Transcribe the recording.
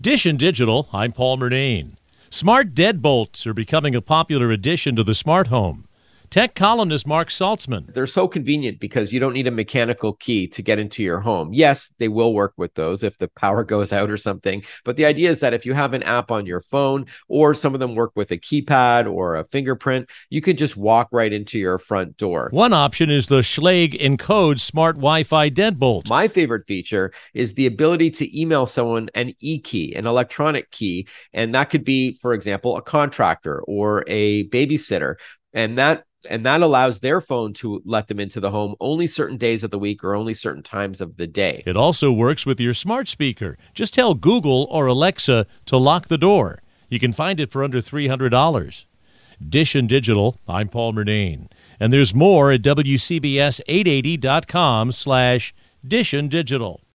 Dish and Digital, I'm Paul Murnane. Smart deadbolts are becoming a popular addition to the smart home. Tech columnist Marc Saltzman. They're so convenient because you don't need a mechanical key to get into your home. Yes, they will work with those if the power goes out or something. But the idea is that if you have an app on your phone, or some of them work with a keypad or a fingerprint, you could just walk right into your front door. One option is the Schlage Encode Smart Wi Fi deadbolt. My favorite feature is the ability to email someone an e key, an electronic key. And that could be, for example, a contractor or a babysitter. And that and that allows their phone to let them into the home only certain days of the week or only certain times of the day. It also works with your smart speaker. Just tell Google or Alexa to lock the door. You can find it for under $300. Dish and Digital, I'm Paul Murnane. And there's more at WCBS880.com slash Dish and Digital.